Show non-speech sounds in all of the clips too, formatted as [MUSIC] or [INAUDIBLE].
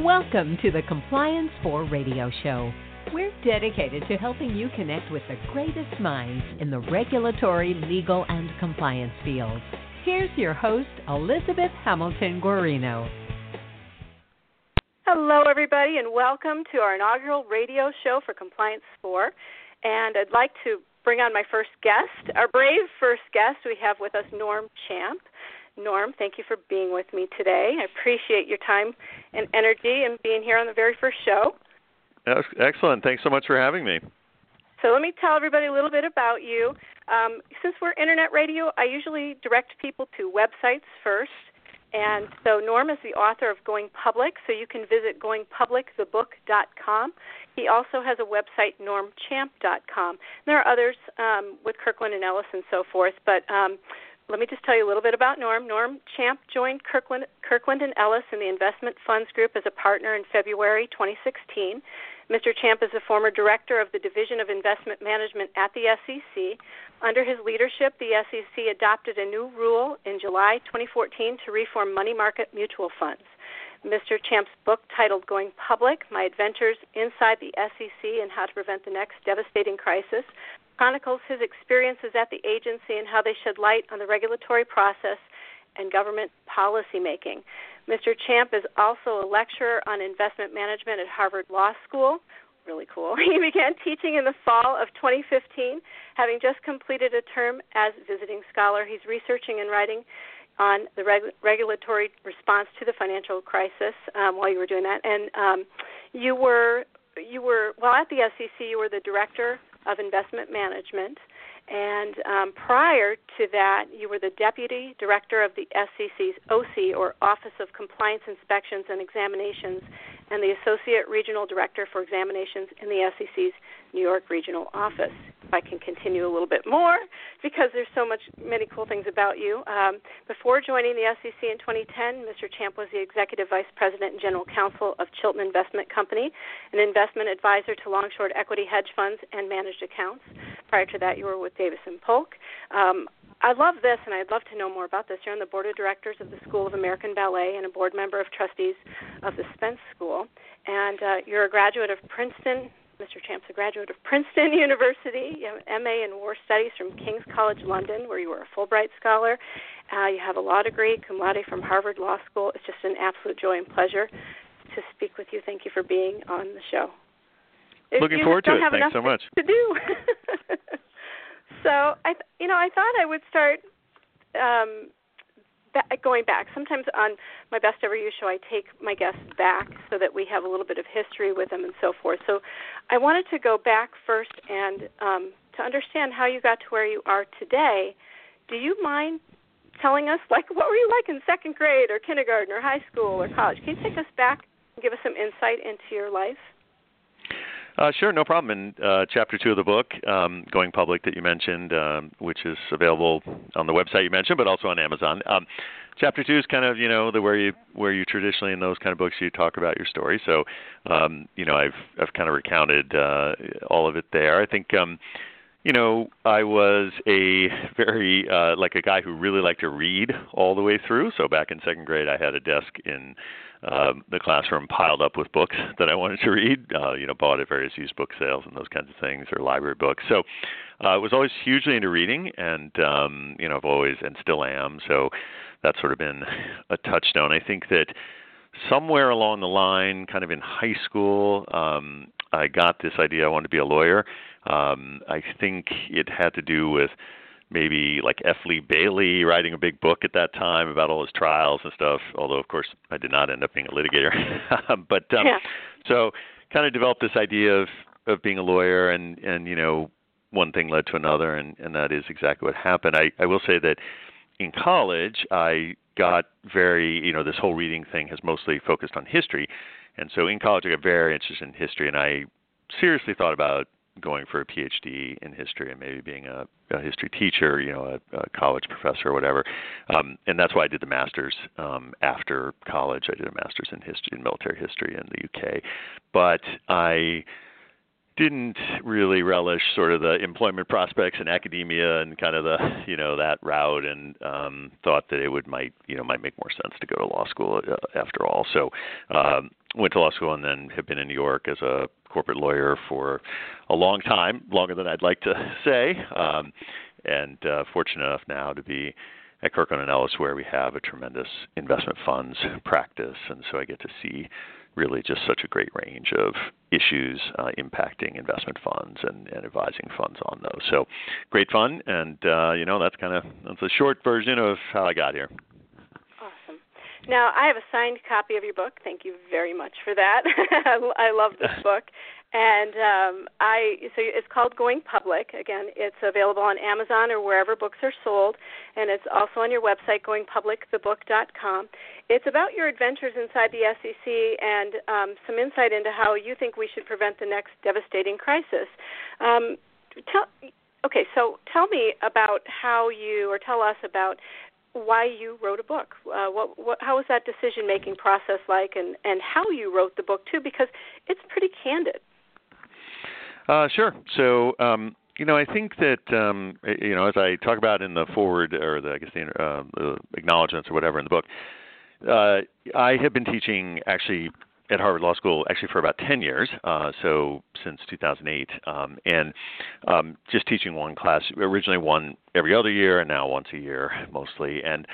Welcome to the Compliance 4 Radio Show. We're dedicated to helping you connect with the greatest minds in the regulatory, legal, and compliance fields. Here's your host, Elizabeth Hamilton Guarino. Hello, everybody, and welcome to our inaugural radio show for Compliance 4. And I'd like to bring on my first guest, our brave first guest. We have with us Norm Champ. Norm, thank you for being with me today. I appreciate your time and energy and being here on the very first show. Excellent. Thanks so much for having me. So, let me tell everybody a little bit about you. Um, since we're internet radio, I usually direct people to websites first. And so Norm is the author of Going Public, so you can visit goingpublicthebook.com. He also has a website, normchamp.com. There are others um, with Kirkland and Ellis and so forth, but um, let me just tell you a little bit about Norm. Norm Champ joined Kirkland, Kirkland and Ellis in the Investment Funds Group as a partner in February 2016. Mr. Champ is a former director of the Division of Investment Management at the SEC. Under his leadership, the SEC adopted a new rule in July 2014 to reform money market mutual funds. Mr. Champ's book titled Going Public My Adventures Inside the SEC and How to Prevent the Next Devastating Crisis chronicles his experiences at the agency and how they shed light on the regulatory process and government policy making. Mr. Champ is also a lecturer on investment management at Harvard Law School. Really cool. [LAUGHS] He began teaching in the fall of 2015, having just completed a term as visiting scholar. He's researching and writing on the reg- regulatory response to the financial crisis um, while you were doing that. And um, you were you were well at the SEC. You were the director of Investment Management. And um, prior to that, you were the Deputy Director of the SEC's OC, or Office of Compliance Inspections and Examinations, and the Associate Regional Director for Examinations in the SEC's New York Regional Office I can continue a little bit more because there's so much many cool things about you. Um, before joining the SEC in 2010, Mr. Champ was the executive vice president and general counsel of Chilton Investment Company, an investment advisor to long-short equity hedge funds and managed accounts. Prior to that, you were with Davis and Polk. Um, I love this, and I'd love to know more about this. You're on the board of directors of the School of American Ballet and a board member of trustees of the Spence School. And uh, you're a graduate of Princeton Mr. Champ's a graduate of Princeton [LAUGHS] University, you have an MA in War Studies from King's College London, where you were a Fulbright Scholar. Uh, you have a law degree, cum laude from Harvard Law School. It's just an absolute joy and pleasure to speak with you. Thank you for being on the show. Looking you forward to it. Thanks so much. To do. [LAUGHS] so I, you know, I thought I would start um, going back. Sometimes on my Best Ever You show, I take my guests back so that we have a little bit of history with them and so forth. So I wanted to go back first and um, to understand how you got to where you are today. Do you mind telling us, like, what were you like in second grade or kindergarten or high school or college? Can you take us back and give us some insight into your life? Uh, sure, no problem. In uh, chapter two of the book, um, Going Public, that you mentioned, um, which is available on the website you mentioned, but also on Amazon. Um, chapter two is kind of you know the where you where you traditionally in those kind of books you talk about your story. So, um, you know, I've I've kind of recounted uh, all of it there. I think. You know, I was a very uh, like a guy who really liked to read all the way through. So back in second grade, I had a desk in um, the classroom piled up with books [LAUGHS] that I wanted to read. Uh, you know, bought at various used book sales and those kinds of things, or library books. So uh, I was always hugely into reading, and um, you know, I've always and still am. So that's sort of been a touchstone. I think that somewhere along the line, kind of in high school, um, I got this idea I wanted to be a lawyer. Um, I think it had to do with maybe like F. Lee Bailey writing a big book at that time about all his trials and stuff. Although, of course, I did not end up being a litigator. [LAUGHS] but um, yeah. so, kind of developed this idea of of being a lawyer, and and you know, one thing led to another, and and that is exactly what happened. I I will say that in college, I got very you know this whole reading thing has mostly focused on history, and so in college I got very interested in history, and I seriously thought about going for a PhD in history and maybe being a, a history teacher, you know, a, a college professor or whatever. Um, and that's why I did the masters um, after college. I did a masters in history in military history in the UK. But I didn't really relish sort of the employment prospects in academia and kind of the you know that route and um thought that it would might you know might make more sense to go to law school uh, after all. So um went to law school and then have been in New York as a corporate lawyer for a long time longer than I'd like to say. Um and uh fortunate enough now to be at Kirkland and Ellis where we have a tremendous investment funds practice. And so I get to see really just such a great range of issues uh, impacting investment funds and, and advising funds on those. So great fun, and uh, you know that's kind of that's a short version of how I got here. Awesome. Now I have a signed copy of your book. Thank you very much for that. [LAUGHS] I love this [LAUGHS] book, and um, I so it's called Going Public. Again, it's available on Amazon or wherever books are sold, and it's also on your website, goingpublicthebook.com. It's about your adventures inside the SEC and um, some insight into how you think we should prevent the next devastating crisis. Um, tell, okay, so tell me about how you, or tell us about why you wrote a book. Uh, what, what, how was that decision making process like, and, and how you wrote the book too? Because it's pretty candid. Uh, sure. So, um, you know, I think that um, you know, as I talk about in the foreword or the I guess the, uh, the acknowledgments or whatever in the book, uh, I have been teaching actually at Harvard Law School actually for about 10 years, uh, so since 2008, um, and um, just teaching one class. Originally one every other year, and now once a year mostly. And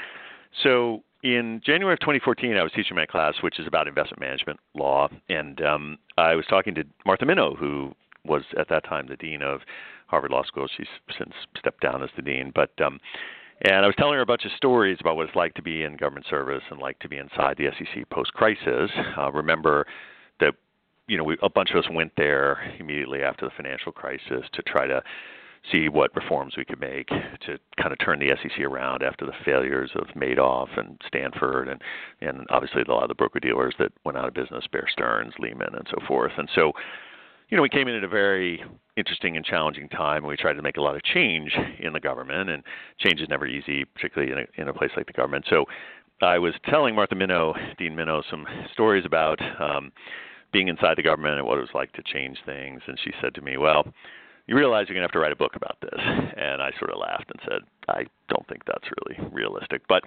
so in January of 2014, I was teaching my class, which is about investment management law, and um, I was talking to Martha Minow, who was at that time the dean of Harvard Law School. She's since stepped down as the dean, but um, and I was telling her a bunch of stories about what it's like to be in government service and like to be inside the SEC post-crisis. Uh, remember that you know we, a bunch of us went there immediately after the financial crisis to try to see what reforms we could make to kind of turn the SEC around after the failures of Madoff and Stanford and and obviously a lot of the broker dealers that went out of business, Bear Stearns, Lehman, and so forth. And so you know, we came in at a very interesting and challenging time. And we tried to make a lot of change in the government, and change is never easy, particularly in a, in a place like the government. So I was telling Martha Minow, Dean Minow, some stories about um, being inside the government and what it was like to change things. And she said to me, Well, you realize you're going to have to write a book about this. And I sort of laughed and said, I don't think that's really realistic. But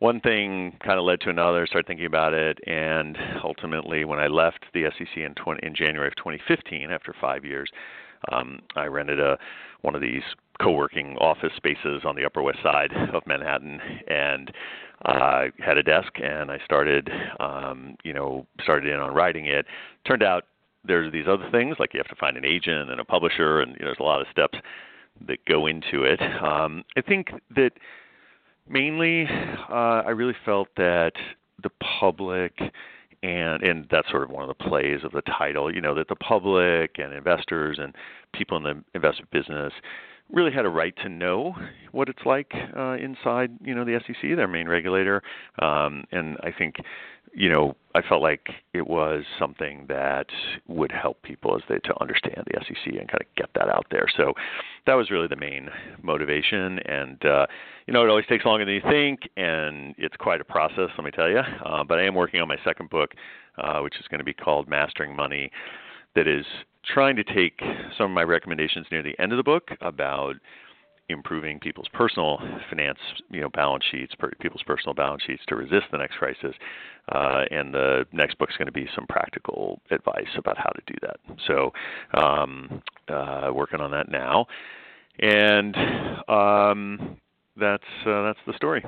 one thing kind of led to another. Started thinking about it, and ultimately, when I left the SEC in 20, in January of 2015, after five years, um, I rented a one of these co-working office spaces on the Upper West Side of Manhattan, and I uh, had a desk, and I started, um, you know, started in on writing it. Turned out there's these other things like you have to find an agent and a publisher, and you know, there's a lot of steps that go into it. Um, I think that mainly, uh, I really felt that the public and and that's sort of one of the plays of the title. You know that the public and investors and people in the investment business really had a right to know what it's like uh, inside, you know, the SEC, their main regulator. Um, and I think you know, I felt like it was something that would help people as they to understand the SEC and kind of get that out there. So that was really the main motivation. And uh, you know, it always takes longer than you think, and it's quite a process. Let me tell you. Uh, but I am working on my second book, uh, which is going to be called Mastering Money, that is trying to take some of my recommendations near the end of the book about improving people's personal finance, you know, balance sheets, people's personal balance sheets to resist the next crisis. Uh, and the next book is going to be some practical advice about how to do that. So, um, uh, working on that now, and um, that's uh, that's the story.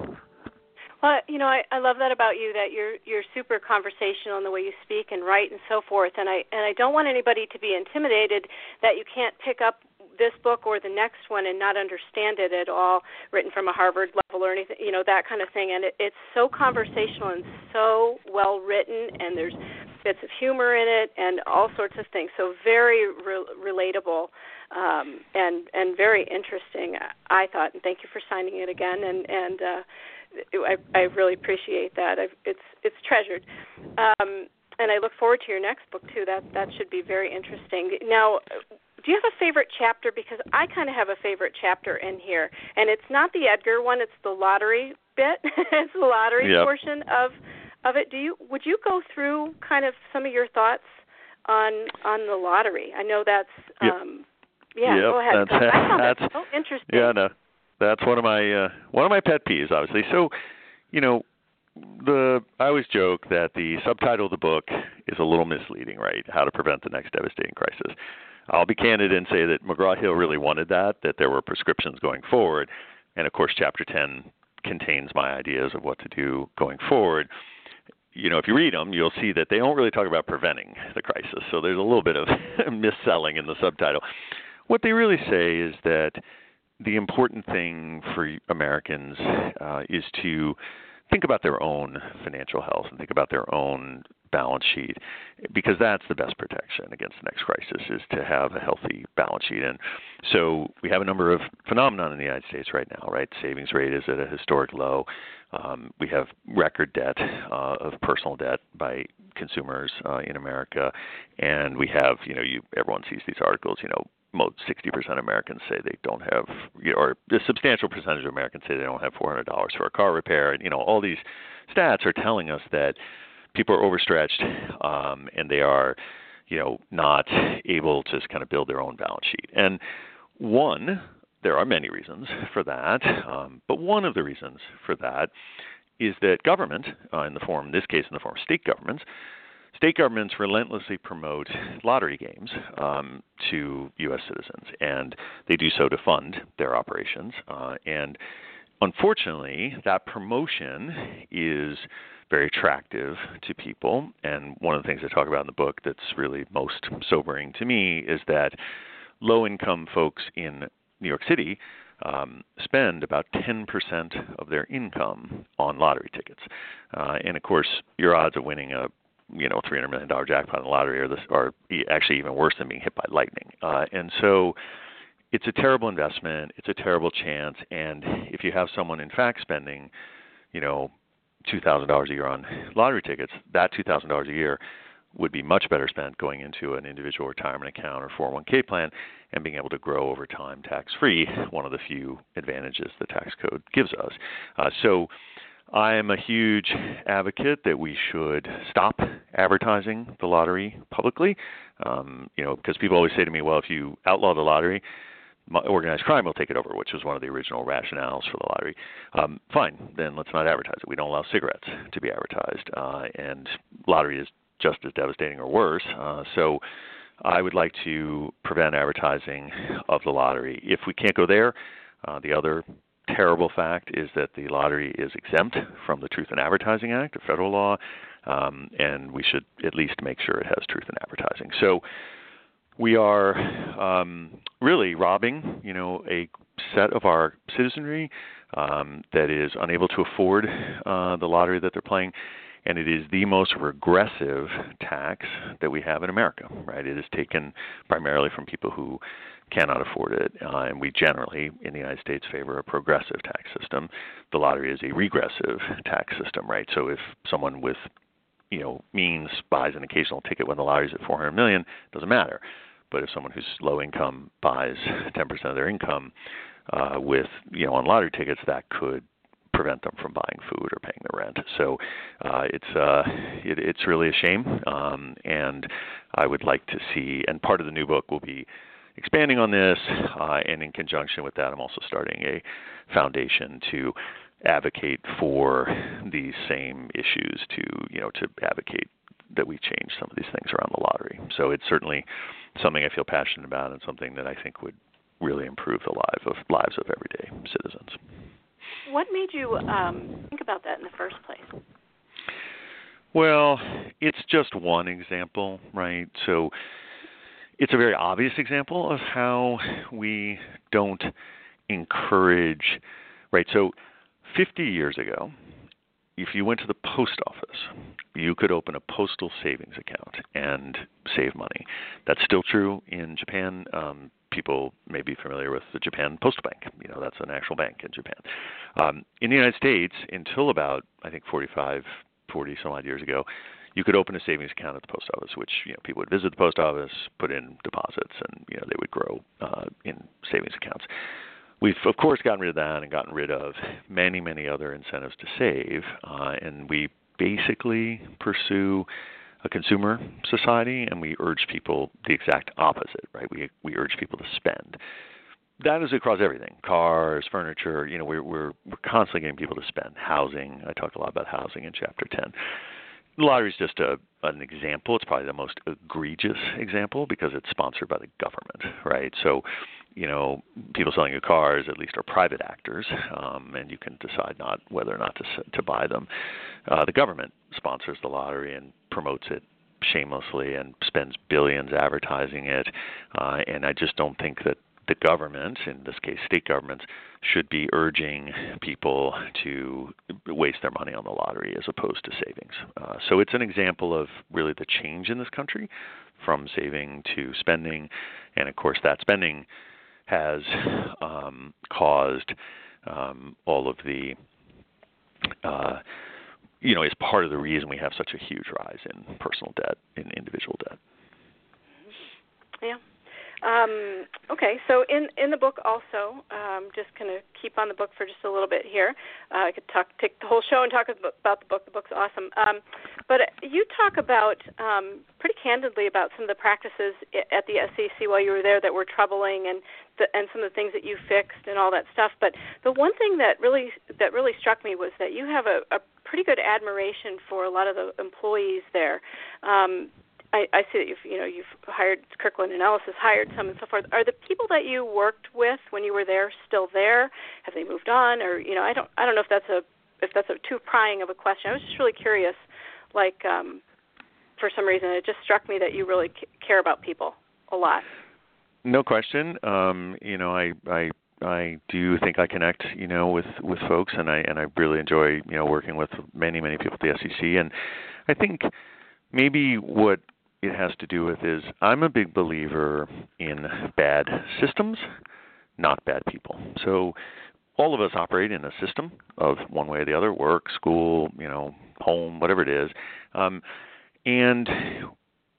Well, you know, I, I love that about you that you're you're super conversational in the way you speak and write and so forth. And I and I don't want anybody to be intimidated that you can't pick up this book or the next one and not understand it at all, written from a Harvard level or anything, you know, that kind of thing. And it, it's so conversational and so well written, and there's bits of humor in it and all sorts of things. So very re- relatable um, and and very interesting. I thought, and thank you for signing it again. And and uh, I, I really appreciate that. I've, it's it's treasured. Um, and I look forward to your next book too. That that should be very interesting. Now, do you have a favorite chapter? Because I kind of have a favorite chapter in here, and it's not the Edgar one; it's the lottery bit. [LAUGHS] it's the lottery yep. portion of of it. Do you would you go through kind of some of your thoughts on on the lottery. I know that's um, yeah. Yep, go ahead. That's, [LAUGHS] I found [LAUGHS] that's, that so interesting. Yeah, no, that's one of my uh, one of my pet peeves, obviously. So, you know, the I always joke that the subtitle of the book is a little misleading, right? How to prevent the next devastating crisis. I'll be candid and say that McGraw Hill really wanted that, that there were prescriptions going forward, and of course, Chapter 10 contains my ideas of what to do going forward you know, if you read them, you'll see that they don't really talk about preventing the crisis. So there's a little bit of [LAUGHS] misselling in the subtitle. What they really say is that the important thing for Americans uh, is to think about their own financial health and think about their own balance sheet because that's the best protection against the next crisis is to have a healthy balance sheet. And so we have a number of phenomena in the United States right now right? Savings rate is at a historic low. Um, we have record debt uh, of personal debt by consumers uh, in America. And we have you know you everyone sees these articles you know most 60% of Americans say they don't have, or a substantial percentage of Americans say they don't have $400 for a car repair. And, you know, all these stats are telling us that people are overstretched um, and they are, you know, not able to kind of build their own balance sheet. And one, there are many reasons for that, um, but one of the reasons for that is that government, uh, in the form, in this case, in the form of state governments, state governments relentlessly promote lottery games um, to U.S. citizens, and they do so to fund their operations. Uh, and unfortunately, that promotion is very attractive to people. And one of the things I talk about in the book that's really most sobering to me is that low income folks in New York City um, spend about 10% of their income on lottery tickets. Uh, and of course, your odds of winning a you know, $300 million jackpot in the lottery are, this, are actually even worse than being hit by lightning. Uh, and so it's a terrible investment. It's a terrible chance. And if you have someone, in fact, spending, you know, two thousand dollars a year on lottery tickets, that two thousand dollars a year would be much better spent going into an individual retirement account or 401k plan and being able to grow over time tax free, one of the few advantages the tax code gives us. Uh, so I am a huge advocate that we should stop advertising the lottery publicly. Um, you know, because people always say to me, well, if you outlaw the lottery, organized crime will take it over, which was one of the original rationales for the lottery. Um, fine, then let's not advertise it. We don't allow cigarettes to be advertised, uh, and lottery is just as devastating or worse. Uh, so I would like to prevent advertising of the lottery. If we can't go there, uh, the other terrible fact is that the lottery is exempt from the Truth in Advertising Act, a federal law, um, and we should at least make sure it has truth in advertising. So we are um, really robbing, you know, a set of our citizenry um, that is unable to afford uh, the lottery that they're playing, and it is the most regressive tax that we have in America. Right? It is taken primarily from people who cannot afford it, uh, and we generally, in the United States, favor a progressive tax system. The lottery is a regressive tax system, right? So if someone with you know means buys an occasional ticket when the lottery's at 400 million, doesn't matter. But if someone who's low income buys 10% of their income uh, with you know on lottery tickets, that could prevent them from buying food or paying the rent. So uh, it's uh, it, it's really a shame, um, and I would like to see. And part of the new book will be expanding on this, uh, and in conjunction with that, I'm also starting a foundation to advocate for these same issues to you know to advocate that we change some of these things around the lottery. So it's certainly something I feel passionate about and something that I think would really improve the lives of lives of everyday citizens. What made you um, think about that in the first place? Well, it's just one example, right? So it's a very obvious example of how we don't encourage, right? So 50 years ago, if you went to the post office, you could open a postal savings account and save money. That's still true in Japan. Um, people may be familiar with the Japan Postal Bank. You know, that's an actual bank in Japan. Um, in the United States, until about I think 45, 40 some odd years ago, you could open a savings account at the post office, which you know people would visit the post office, put in deposits, and you know they would grow uh, in savings accounts. We've of course gotten rid of that and gotten rid of many many other incentives to save, uh, and we basically pursue a consumer society, and we urge people the exact opposite, right? We we urge people to spend. That is across everything: cars, furniture. You know, we're we're we're constantly getting people to spend. Housing. I talked a lot about housing in chapter ten. The lottery is just a an example. It's probably the most egregious example because it's sponsored by the government, right? So, you know, people selling you cars at least are private actors, um, and you can decide not whether or not to to buy them. Uh, the government sponsors the lottery and promotes it shamelessly and spends billions advertising it, uh, and I just don't think that the government, in this case state governments, should be urging people to waste their money on the lottery as opposed to savings. Uh, so it's an example of really the change in this country from saving to spending, and of course that spending has um, caused um, all of the uh, you know, is part of the reason we have such a huge rise in personal debt, in individual debt. Yeah. Um, okay, so in in the book also, um, just going to keep on the book for just a little bit here. Uh, I could talk take the whole show and talk about the book. The book's awesome. Um, but you talk about um, pretty candidly about some of the practices at the SEC while you were there that were troubling, and the, and some of the things that you fixed and all that stuff. But the one thing that really that really struck me was that you have a, a pretty good admiration for a lot of the employees there. Um, I, I see that you've you know you've hired Kirkland and Ellis has hired some and so forth. Are the people that you worked with when you were there still there? Have they moved on, or you know I don't I don't know if that's a if that's a too prying of a question. I was just really curious, like um, for some reason it just struck me that you really c- care about people a lot. No question. Um, you know I I I do think I connect, you know, with with folks, and I and I really enjoy, you know, working with many many people at the SEC. And I think maybe what it has to do with is I'm a big believer in bad systems, not bad people. So all of us operate in a system of one way or the other work, school, you know, home, whatever it is. Um, and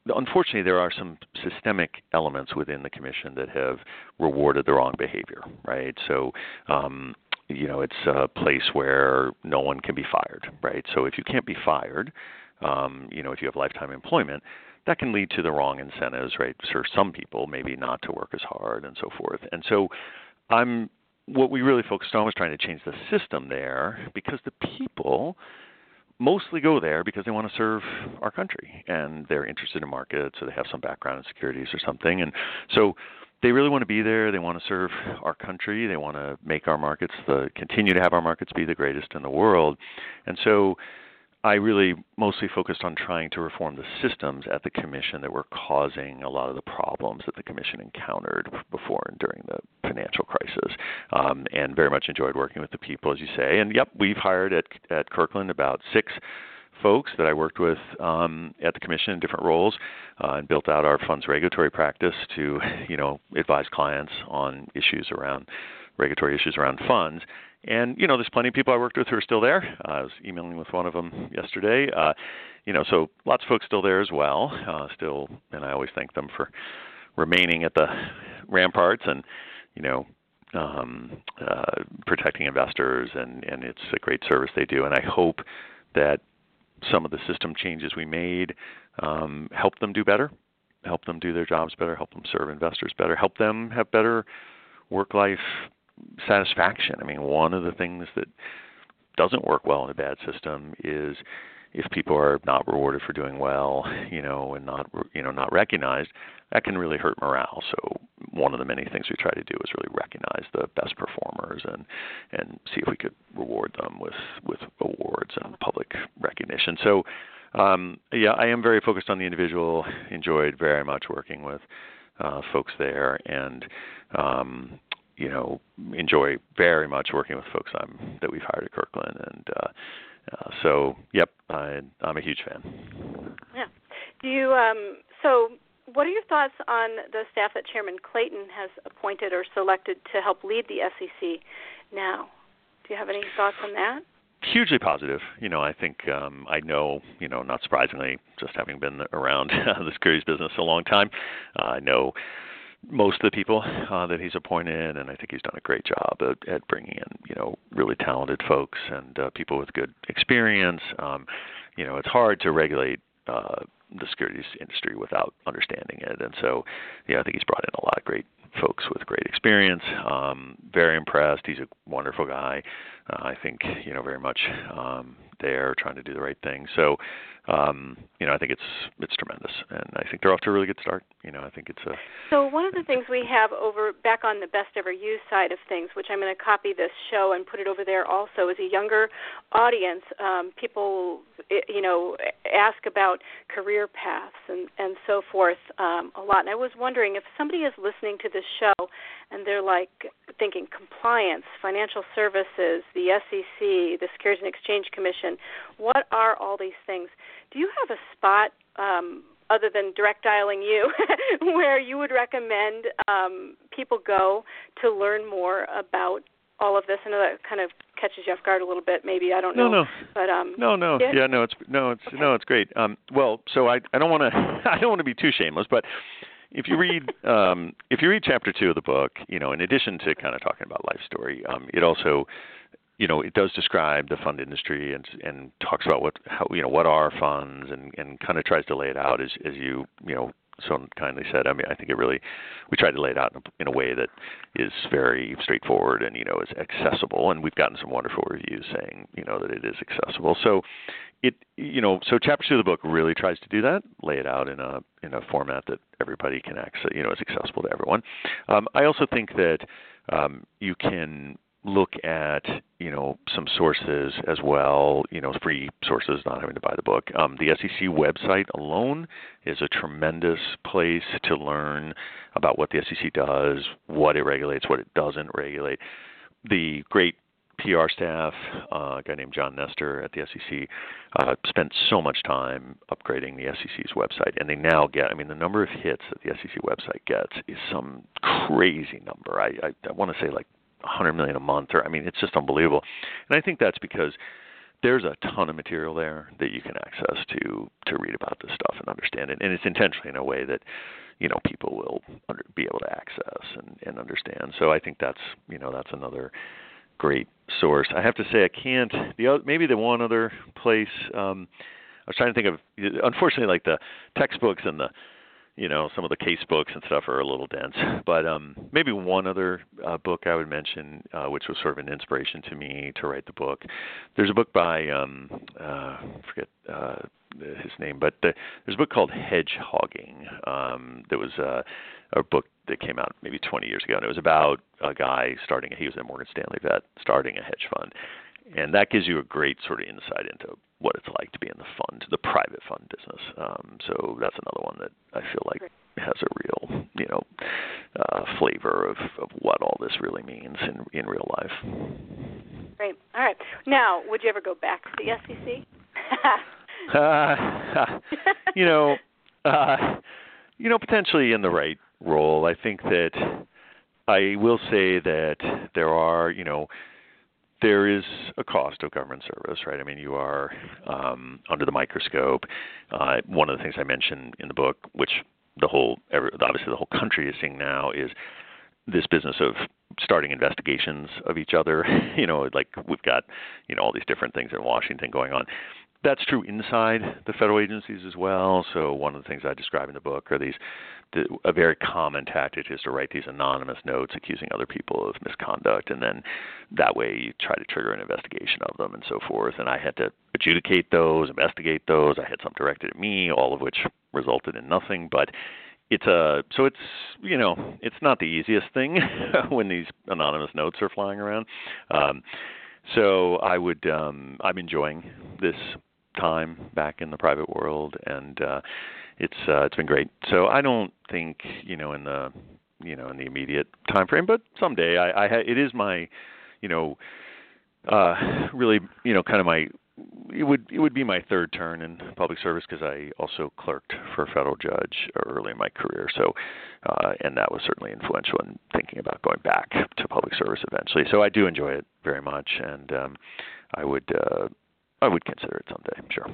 unfortunately, there are some systemic elements within the commission that have rewarded the wrong behavior, right? So, um, you know, it's a place where no one can be fired, right? So if you can't be fired, um, you know, if you have lifetime employment, that can lead to the wrong incentives, right? For some people, maybe not to work as hard and so forth. And so, I'm what we really focused on was trying to change the system there because the people mostly go there because they want to serve our country and they're interested in markets or they have some background in securities or something. And so they really want to be there. They want to serve our country. They want to make our markets the continue to have our markets be the greatest in the world. And so I really mostly focused on trying to reform the systems at the commission that were causing a lot of the problems that the commission encountered before and during the financial crisis, um, and very much enjoyed working with the people, as you say. And yep, we've hired at at Kirkland about six folks that I worked with um, at the commission in different roles, uh, and built out our funds regulatory practice to, [LAUGHS] you know, advise clients on issues around regulatory issues around funds. And you know, there's plenty of people I worked with who are still there. Uh, I was emailing with one of them yesterday. Uh, you know, so lots of folks still there as well. Uh, still, and I always thank them for remaining at the ramparts and you know um, uh, protecting investors, and and it's a great service they do. And I hope that some of the system changes we made um, help them do better, help them do their jobs better, help them serve investors better, help them have better work-life satisfaction. I mean, one of the things that doesn't work well in a bad system is if people are not rewarded for doing well, you know, and not you know not recognized, that can really hurt morale. So one of the many things we try to do is really recognize the best performers and and see if we could reward them with with awards and public recognition. So um, yeah, I am very focused on the individual. Enjoyed very much working with uh, folks there, and um, you know enjoy very much working with folks I'm, that we've hired at Kirkland, and uh, uh, so yep, I, I'm a huge fan. Yeah. Do you um, so? What are your thoughts on the staff that Chairman Clayton has appointed or selected to help lead the SEC now? Do you have any thoughts on that? hugely positive. You know, I think um, I know, you know, not surprisingly, just having been around [LAUGHS] the securities business a long time, uh, I know most of the people uh, that he's appointed, and I think he's done a great job at, at bringing in you know really talented folks and uh, people with good experience. Um, you know, it's hard to regulate uh, the securities industry without understanding it. And so, yeah, I think he's brought in a lot of great folks with great experience. Um, very impressed. He's a wonderful guy. Uh, I think you know very much um, there, trying to do the right thing. So um, you know, I think it's it's tremendous, and I think they're off to a really good start. You know, I think it's a. So one of the things we have over back on the best ever used side of things, which I'm going to copy this show and put it over there also, is a younger audience. Um, people, you know, ask about career paths and and so forth um, a lot. And I was wondering if somebody is listening to this show and they're like thinking compliance, financial services, the SEC, the Securities and Exchange Commission. What are all these things? Do you have a spot um, other than direct dialing you [LAUGHS] where you would recommend um, people go to learn more about all of this? I know that kind of catches you off guard a little bit. Maybe I don't know. No, no, but um, no, no, yeah, yeah no, it's no, it's okay. no, it's great. Um, well, so I I don't want to [LAUGHS] I don't want to be too shameless, but if you read [LAUGHS] um, if you read chapter two of the book, you know, in addition to kind of talking about life story, um, it also you know it does describe the fund industry and and talks about what how you know what are funds and and kind of tries to lay it out as as you you know so kindly said. I mean, I think it really we tried to lay it out in a, in a way that is very straightforward and you know is accessible. And we've gotten some wonderful reviews saying you know that it is accessible. So it you know so chapter two of the book really tries to do that, lay it out in a in a format that everybody can access, you know, is accessible to everyone. Um, I also think that um, you can look at you know some sources as well you know free sources not having to buy the book um, the sec website alone is a tremendous place to learn about what the sec does what it regulates what it doesn't regulate the great PR staff, uh, a guy named John Nester at the SEC, uh, spent so much time upgrading the SEC's website, and they now get. I mean, the number of hits that the SEC website gets is some crazy number. I I, I want to say like 100 million a month or I mean it's just unbelievable. And I think that's because there's a ton of material there that you can access to to read about this stuff and understand it and it's intentionally in a way that you know people will under, be able to access and and understand. So I think that's, you know, that's another great source. I have to say I can't the maybe the one other place um I was trying to think of unfortunately like the textbooks and the you know some of the case books and stuff are a little dense. [LAUGHS] But um maybe one other uh, book i would mention uh, which was sort of an inspiration to me to write the book. There's a book by um uh forget uh his name but the, there's a book called hedge hogging um that was uh a book that came out maybe 20 years ago and it was about a guy starting he was a morgan stanley vet starting a hedge fund and that gives you a great sort of insight into what it's like to be in the fund, the private fund business. Um, so that's another one that I feel like has a real, you know, uh, flavor of, of what all this really means in in real life. Great. All right. Now, would you ever go back to the SEC? uh, [LAUGHS] you know, uh, you know, potentially in the right role. I think that I will say that there are, you know there is a cost of government service, right? I mean, you are um, under the microscope. Uh, one of the things I mentioned in the book, which the whole, obviously, the whole country is seeing now, is this business of starting investigations of each other. [LAUGHS] you know, like we've got, you know, all these different things in Washington going on that's true inside the federal agencies as well. So one of the things I describe in the book are these the, a very common tactic is to write these anonymous notes accusing other people of misconduct, and then that way you try to trigger an investigation of them and so forth. And I had to adjudicate those, investigate those. I had some directed at me, all of which resulted in nothing. But it's a so it's you know it's not the easiest thing [LAUGHS] when these anonymous notes are flying around. Um, so I would um, I'm enjoying this time back in the private world, and uh, it's uh, it's been great. So I don't think you know in the you know in the immediate time frame, but someday I, I ha- it is my you know uh, really you know kind of my it would it would be my third turn in public service because I also clerked for a federal judge early in my career. So, uh, and that was certainly influential in thinking about going back to public service eventually. So I do enjoy it very much, and um, I would uh, I would consider it someday. Sure.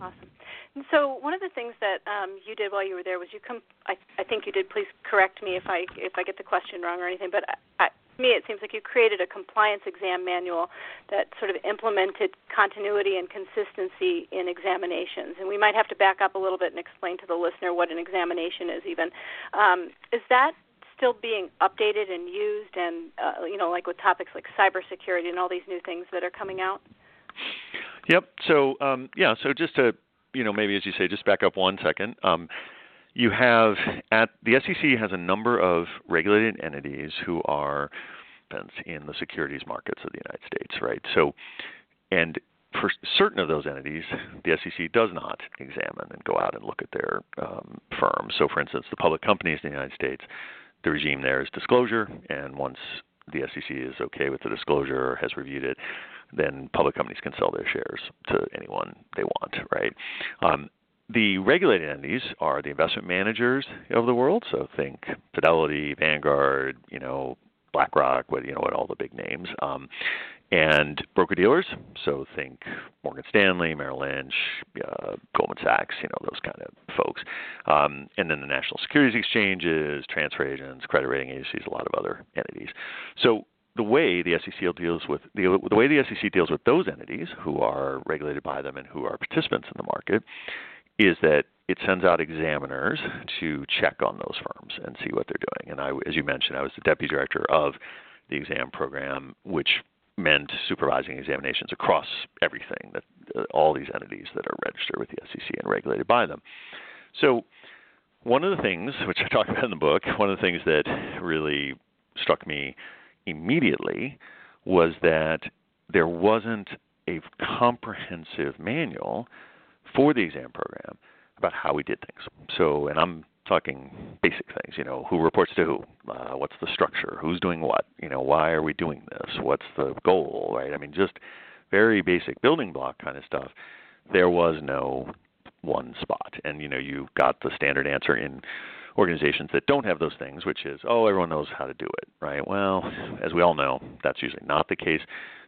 Awesome. And so one of the things that um, you did while you were there was you come. I, I think you did. Please correct me if I if I get the question wrong or anything. But I, to me, it seems like you created a compliance exam manual that sort of implemented continuity and consistency in examinations. And we might have to back up a little bit and explain to the listener what an examination is. Even um, is that still being updated and used, and uh, you know, like with topics like cybersecurity and all these new things that are coming out. Yep. So um, yeah. So just to you know maybe as you say, just back up one second. Um, you have at the SEC has a number of regulated entities who are in the securities markets of the United States, right? So, and for certain of those entities, the SEC does not examine and go out and look at their um, firms. So, for instance, the public companies in the United States, the regime there is disclosure, and once the SEC is okay with the disclosure or has reviewed it, then public companies can sell their shares to anyone they want, right? Um, the regulated entities are the investment managers of the world. So think Fidelity, Vanguard, you know, BlackRock, what you know, what all the big names, um, and broker dealers. So think Morgan Stanley, Merrill Lynch, uh, Goldman Sachs, you know, those kind of folks, um, and then the national securities exchanges, transfer agents, credit rating agencies, a lot of other entities. So the way the SEC deals with the, the way the SEC deals with those entities who are regulated by them and who are participants in the market is that it sends out examiners to check on those firms and see what they're doing. And I, as you mentioned, I was the deputy director of the exam program, which meant supervising examinations across everything that uh, all these entities that are registered with the SEC and regulated by them. So one of the things which I talk about in the book, one of the things that really struck me immediately was that there wasn't a comprehensive manual for the exam program about how we did things. So, and I'm talking basic things, you know, who reports to who, uh, what's the structure, who's doing what, you know, why are we doing this, what's the goal, right? I mean, just very basic building block kind of stuff. There was no one spot, and you know, you got the standard answer in organizations that don't have those things, which is, oh, everyone knows how to do it, right? Well, as we all know, that's usually not the case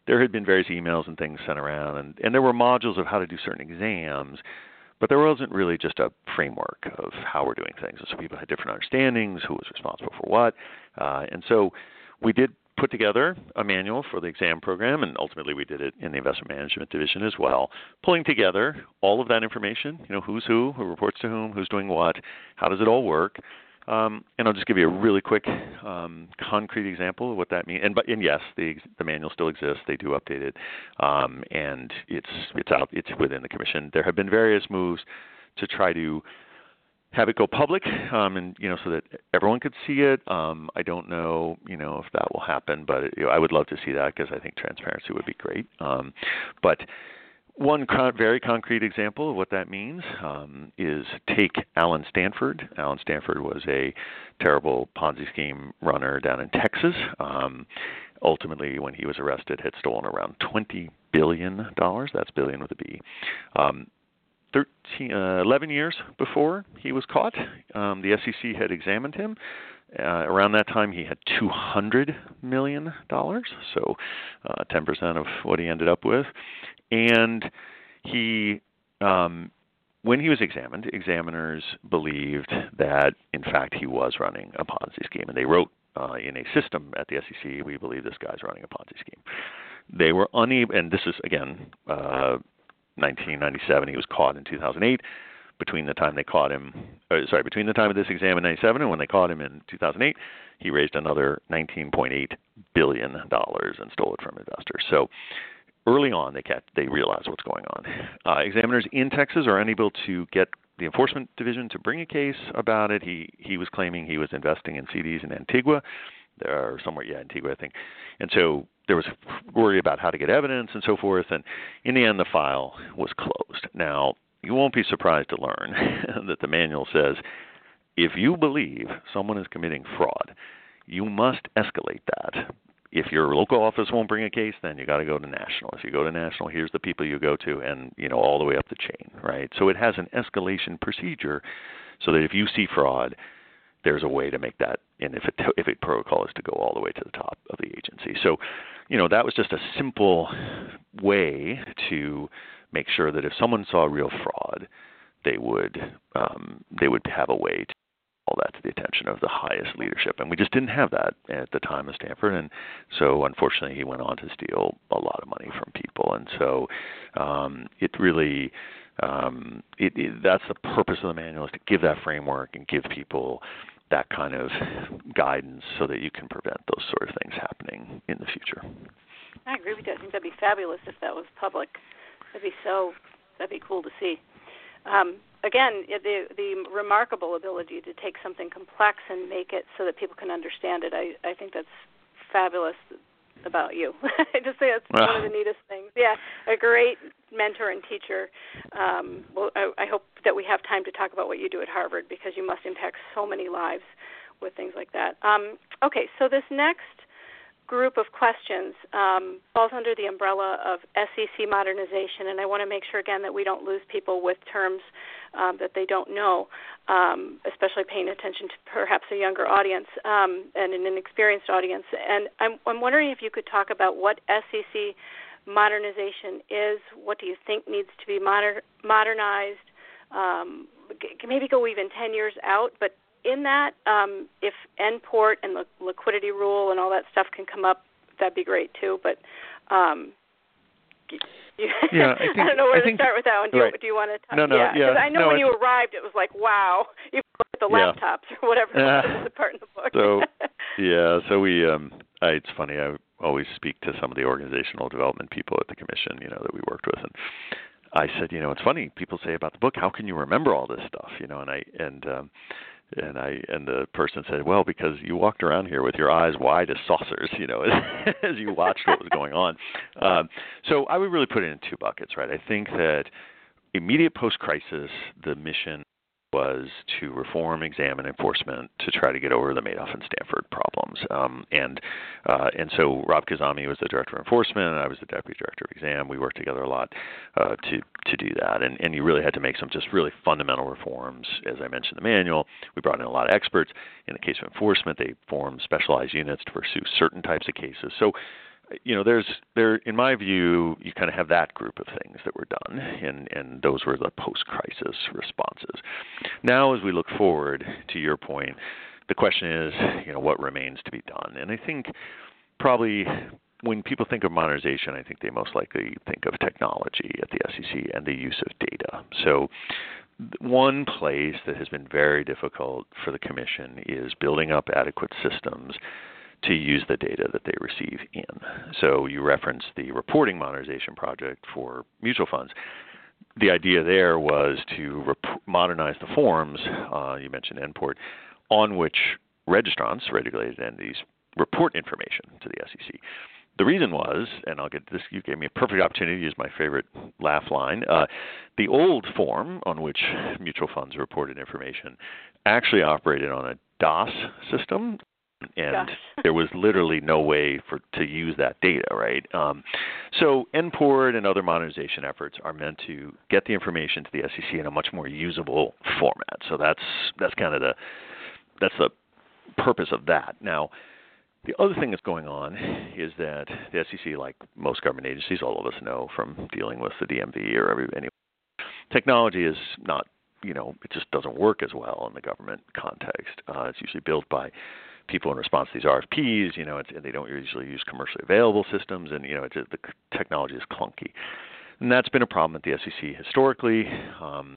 there had been various emails and things sent around, and, and there were modules of how to do certain exams, but there wasn't really just a framework of how we're doing things. And so people had different understandings, who was responsible for what, uh, and so we did put together a manual for the exam program, and ultimately we did it in the investment management division as well, pulling together all of that information. You know, who's who, who reports to whom, who's doing what, how does it all work, um, and I'll just give you a really quick, um, concrete example of what that means. And and yes, the the manual still exists. They do update it, um, and it's it's out. It's within the commission. There have been various moves to try to have it go public, um, and you know, so that everyone could see it. Um, I don't know, you know, if that will happen, but it, you know, I would love to see that because I think transparency would be great. Um, but one con- very concrete example of what that means um, is take Allen Stanford. Allen Stanford was a terrible Ponzi scheme runner down in Texas. Um, ultimately, when he was arrested, had stolen around $20 billion. That's billion with a B. Um, 13, uh, 11 years before he was caught, um, the SEC had examined him. Uh, around that time, he had 200 million dollars, so uh, 10% of what he ended up with and he um, when he was examined, examiners believed that in fact he was running a Ponzi scheme, and they wrote uh, in a system at the SEC, "We believe this guy's running a Ponzi scheme." They were unable, and this is again uh, 1997. He was caught in 2008. Between the time they caught him, uh, sorry, between the time of this exam in 97 and when they caught him in 2008, he raised another 19.8 billion dollars and stole it from investors. So early on they catch, they realize what's going on. Uh, examiners in Texas are unable to get the enforcement division to bring a case about it. He he was claiming he was investing in CDs in Antigua, or somewhere, yeah, Antigua, I think. And so there was worry about how to get evidence and so forth. And in the end, the file was closed. Now you won't be surprised to learn [LAUGHS] that the manual says if you believe someone is committing fraud, you must escalate that if your local office won't bring a case, then you got to go to national. If you go to national, here's the people you go to, and you know all the way up the chain, right? So it has an escalation procedure, so that if you see fraud, there's a way to make that, and if it if a protocol is to go all the way to the top of the agency. So, you know, that was just a simple way to make sure that if someone saw real fraud, they would um, they would have a way to all that to the attention of the highest leadership. And we just didn't have that at the time of Stanford. And so, unfortunately, he went on to steal a lot of money from people. And so, um, it really, um, it, it, that's the purpose of the manual is to give that framework and give people that kind of guidance so that you can prevent those sort of things happening in the future. I agree with you. I think that'd be fabulous if that was public. That'd be so. That'd be cool to see. Um, again, the the remarkable ability to take something complex and make it so that people can understand it. I I think that's fabulous about you. [LAUGHS] I just say that's one of the [LAUGHS] neatest things. Yeah, a great mentor and teacher. Um, well, I, I hope that we have time to talk about what you do at Harvard because you must impact so many lives with things like that. Um, okay, so this next group of questions um, falls under the umbrella of SEC modernization, and I want to make sure again that we don't lose people with terms um, that they don't know, um, especially paying attention to perhaps a younger audience um, and an inexperienced audience. And I'm, I'm wondering if you could talk about what SEC modernization is. What do you think needs to be moder- modernized? Um, maybe go even 10 years out, but in that, um, if NPORT and the liquidity rule and all that stuff can come up, that'd be great too. But um, [LAUGHS] yeah, I, think, I don't know where I to start with that one. Do, right. you, do you want to talk? No, no, yeah. yeah. I know no, when you arrived, it was like, wow. You look at the yeah. laptops or whatever uh, the part in the book. so, [LAUGHS] yeah, so we, um, I, it's funny. I always speak to some of the organizational development people at the commission, you know, that we worked with, and I said, you know, it's funny. People say about the book, how can you remember all this stuff? You know, and I and um, and I and the person said, "Well, because you walked around here with your eyes wide as saucers, you know, as, [LAUGHS] as you watched what was going on." [LAUGHS] Um, so I would really put it in two buckets, right? I think that immediate post-crisis, the mission was to reform exam and enforcement to try to get over the Madoff and Stanford problems. Um, and uh, and so Rob Khuzami was the director of enforcement, I was the deputy director of exam. We worked together a lot uh, to to do that, and and you really had to make some just really fundamental reforms. As I mentioned, the manual. We brought in a lot of experts. In the case of enforcement, they formed specialized units to pursue certain types of cases. So you know, there's there in my view, you kind of have that group of things that were done, and and those were the post-crisis responses. Now, as we look forward to your point, the question is, you know, what remains to be done? And I think probably when people think of modernization, I think they most likely think of technology at the SEC and the use of data. So one place that has been very difficult for the commission is building up adequate systems to use the data that they receive in. So you referenced the reporting modernization project for mutual funds. The idea there was to rep- modernize the forms, uh, you mentioned NPORT, on which registrants, regulated entities, report information to the SEC. The reason was, and I'll get this, you gave me a perfect opportunity to use my favorite laugh line. Uh, the old form on which mutual funds reported information actually operated on a DOS system and [LAUGHS] there was literally no way for to use that data, right? Um, so NPORT and other modernization efforts are meant to get the information to the SEC in a much more usable format. So that's that's kind of the that's the purpose of that. Now, the other thing that's going on is that the SEC, like most government agencies, all of us know from dealing with the DMV or every any technology is not you know it just doesn't work as well in the government context. Uh, it's usually built by people in response to these RFPs. You know, it's, they don't usually use commercially available systems, and you know, it's, the technology is clunky. And that's been a problem at the SEC historically. Um,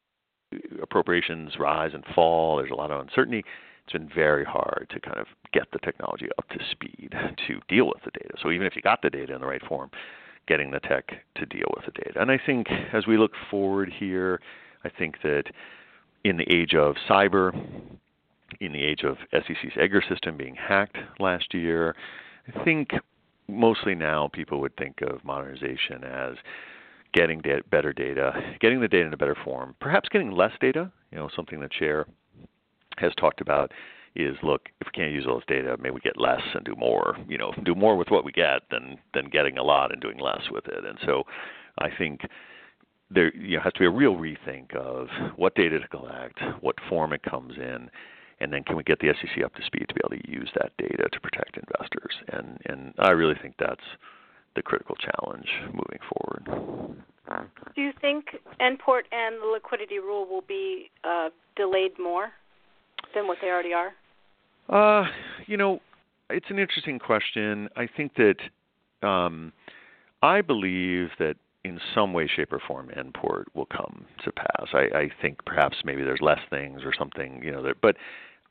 appropriations rise and fall. There's a lot of uncertainty. It's been very hard to kind of get the technology up to speed to deal with the data. So even if you got the data in the right form, getting the tech to deal with the data. And I think as we look forward here, I think that in the age of cyber, in the age of SEC's EDGAR system being hacked last year, I think mostly now people would think of modernization as getting da- better data, getting the data in a better form, perhaps getting less data. You know, something the chair has talked about is look, if we can't use all this data, maybe we get less and do more. You know, do more with what we get than than getting a lot and doing less with it. And so, I think there you know, has to be a real rethink of what data to collect, what form it comes in, and then can we get the SEC up to speed to be able to use that data to protect investors? And and I really think that's the critical challenge moving forward. Do you think NPORT and the liquidity rule will be uh, delayed more? than what they already are? Uh, you know, it's an interesting question. I think that um, I believe that in some way, shape, or form, Nport will come to pass. I, I think perhaps maybe there's less things or something, you know, that, but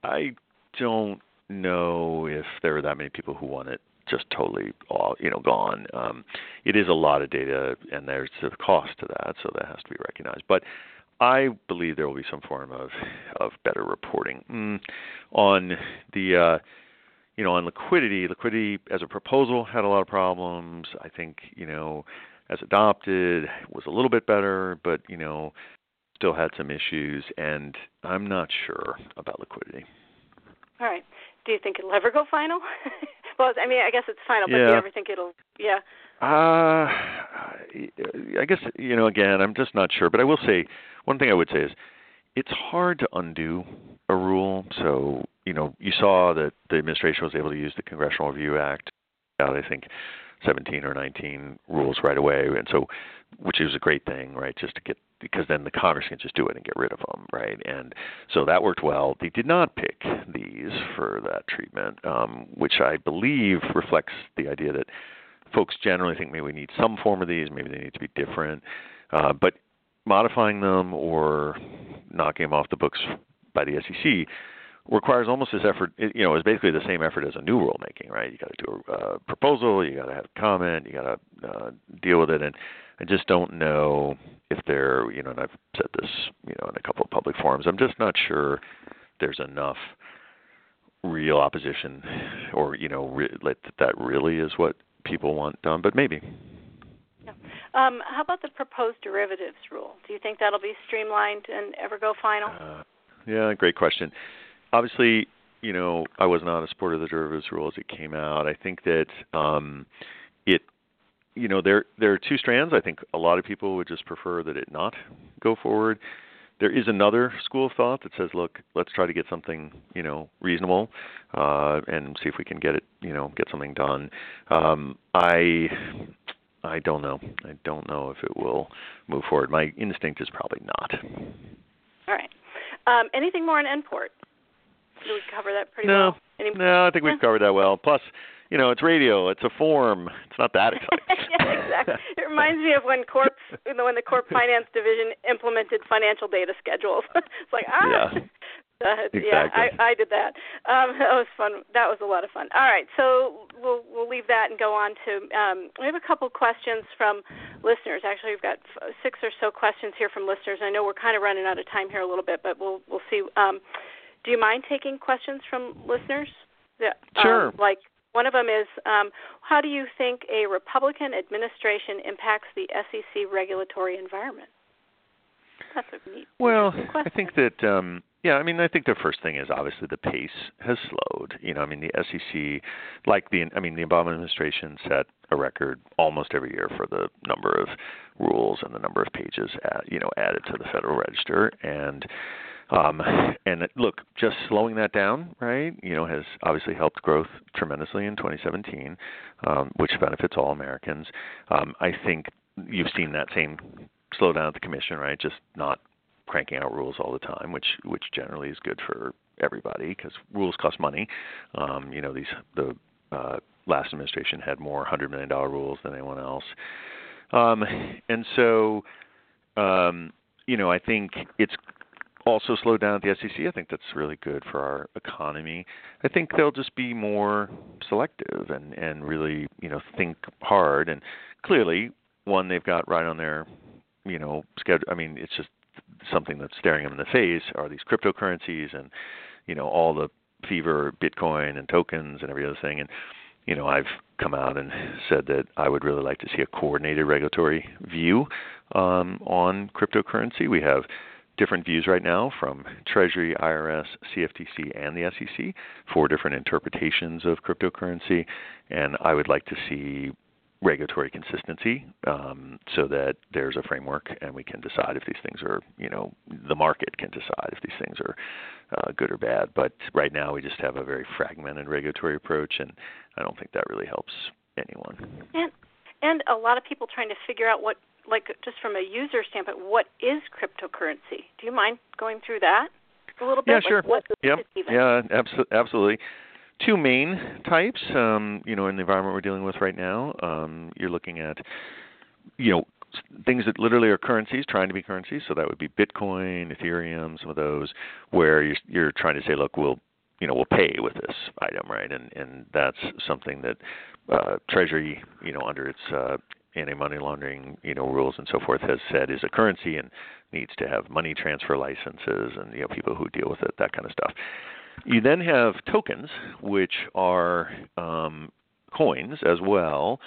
I don't know if there are that many people who want it just totally all you know gone. Um, it is a lot of data, and there's a cost to that, so that has to be recognized. But I believe there will be some form of of better reporting mm, on the. Uh, you know, on liquidity, liquidity as a proposal had a lot of problems. I think, you know, as adopted was a little bit better, but you know, still had some issues, and I'm not sure about liquidity. All right. Do you think it'll ever go final? [LAUGHS] well, I mean, I guess it's final, but yeah. do you ever think it'll? Yeah. Uh, I guess you know. Again, I'm just not sure. But I will say one thing. I would say is it's hard to undo a rule. So you know, you saw that the administration was able to use the Congressional Review Act. Out, I think 17 or 19 rules right away, and so which is a great thing, right? Just to get because then the Congress can just do it and get rid of them, right? And so that worked well. They did not pick these for that treatment, um, which I believe reflects the idea that folks generally think maybe we need some form of these, maybe they need to be different, uh, but modifying them or knocking them off the books by the SEC requires almost this effort. You know, it's basically the same effort as a new rulemaking, right? You got to do a uh, proposal, you got to have comment, you got to uh, deal with it, and I just don't know if they're, you know, and I've said this, you know, in a couple of public forums. I'm just not sure there's enough real opposition, or you know, re- that that really is what people want done. But maybe. Yeah. Um, how about the proposed derivatives rule? Do you think that'll be streamlined and ever go final? Uh, yeah, great question obviously, you know, I was not a supporter of the derivatives rule as it came out. I think that um, you know, there there are two strands. I think a lot of people would just prefer that it not go forward. There is another school of thought that says, look, let's try to get something, you know, reasonable, uh, and see if we can get it, you know, get something done. Um, I I don't know. I don't know if it will move forward. My instinct is probably not. All right. Um, anything more on Nport? Did we cover that pretty no, well? Any... No, I think we've covered that well. Plus, you know, it's radio. It's a form. It's not that [LAUGHS] exciting. yeah, exactly. [LAUGHS] It reminds me of when Corp, you know, when the Corp Finance Division implemented financial data schedules. [LAUGHS] it's like ah. Yeah. Uh, exactly. Yeah, I, I did that. Um, that was fun. That was a lot of fun. All right, so we'll we'll leave that and go on to. Um, we have a couple questions from listeners. Actually, we've got six or so questions here from listeners. I know we're kind of running out of time here a little bit, but we'll we'll see. Um, do you mind taking questions from listeners? That, um, sure. like one of them is, um, how do you think a Republican administration impacts the SEC regulatory environment? That's a neat. Question. Well, I think that um, yeah, I mean, I think the first thing is obviously the pace has slowed. You know, I mean, the SEC, like the, I mean, the Obama administration set a record almost every year for the number of rules and the number of pages, at, you know, added to the Federal Register, and um, and look, just slowing that down, right, you know, has obviously helped growth tremendously in 2017, um, which benefits all Americans. Um, I think you've seen that same slowdown at the commission, right? Just not cranking out rules all the time, which which generally is good for everybody because rules cost money. Um, you know, these the uh, last administration had more hundred million dollar rules than anyone else, um, and so um, you know, I think it's also slow down at the SEC. I think that's really good for our economy. I think they'll just be more selective and and really you know think hard. And clearly, one they've got right on their you know schedule. I mean, it's just something that's staring them in the face are these cryptocurrencies and you know all the fever Bitcoin and tokens and every other thing. And you know, I've come out and said that I would really like to see a coordinated regulatory view um, on cryptocurrency. We have different views right now from Treasury, IRS, CFTC, and the SEC, four different interpretations of cryptocurrency, and I would like to see regulatory consistency um, so that there's a framework and we can decide if these things are, you know, the market can decide if these things are uh, good or bad. But right now we just have a very fragmented regulatory approach, and I don't think that really helps anyone. And and a lot of people trying to figure out what like just from a user standpoint, what is cryptocurrency? Do you mind going through that? a little bit? Yeah, sure. Like what is Yep. it even? Yeah, abso- absolutely. Two main types, um, you know, in the environment we're dealing with right now. Um, you're looking at, you know, things that literally are currencies, trying to be currencies. So that would be Bitcoin, Ethereum, some of those, where you're you're trying to say, look, we'll, you know, we'll pay with this item, right? And and that's something that uh, Treasury, you know, under its uh, anti-money laundering, you know, rules and so forth, has said is a currency and needs to have money transfer licenses and you know people who deal with it, that kind of stuff. You then have tokens, which are um, coins as well,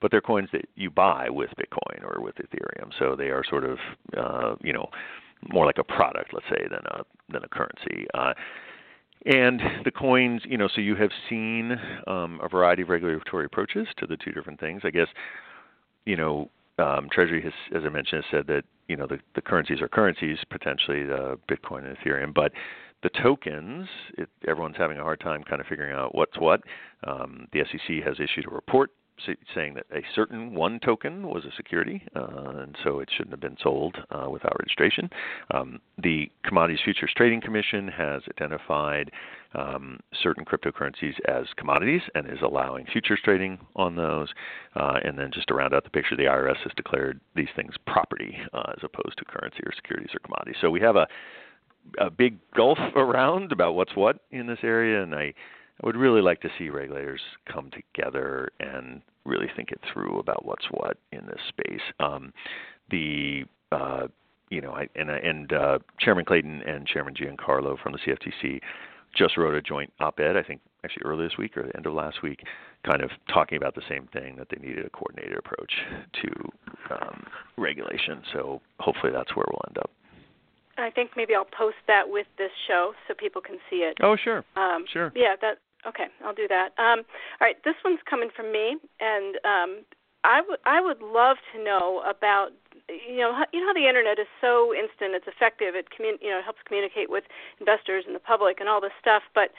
but they're coins that you buy with Bitcoin or with Ethereum. So they are sort of, uh, you know, more like a product, let's say, than a than a currency. Uh, and the coins, you know, so you have seen um, a variety of regulatory approaches to the two different things. I guess, you know, um, Treasury has, as I mentioned, has said that you know the, the currencies are currencies, potentially the Bitcoin and Ethereum, but the tokens, it, everyone's having a hard time kind of figuring out what's what. Um, the SEC has issued a report saying that a certain one token was a security, uh, and so it shouldn't have been sold uh, without registration. Um, the Commodities Futures Trading Commission has identified um, certain cryptocurrencies as commodities and is allowing futures trading on those. Uh, and then just to round out the picture, the IRS has declared these things property uh, as opposed to currency or securities or commodities. So we have a a big gulf [LAUGHS] around about what's what in this area, and I, I would really like to see regulators come together and really think it through about what's what in this space. Um, the uh, you know, I, and and uh, Chairman Clayton and Chairman Giancarlo from the CFTC just wrote a joint op-ed, I think actually earlier this week or the end of last week, kind of talking about the same thing that they needed a coordinated approach to um, regulation. So hopefully that's where we'll end up. I think maybe I'll post that with this show so people can see it. Oh, sure. Um, Sure. Yeah, that okay. I'll do that. Um, all right, this one's coming from me, and um, I would I would love to know about you know how, you know how the internet is so instant, it's effective, it commun- you know helps communicate with investors and the public and all this stuff. But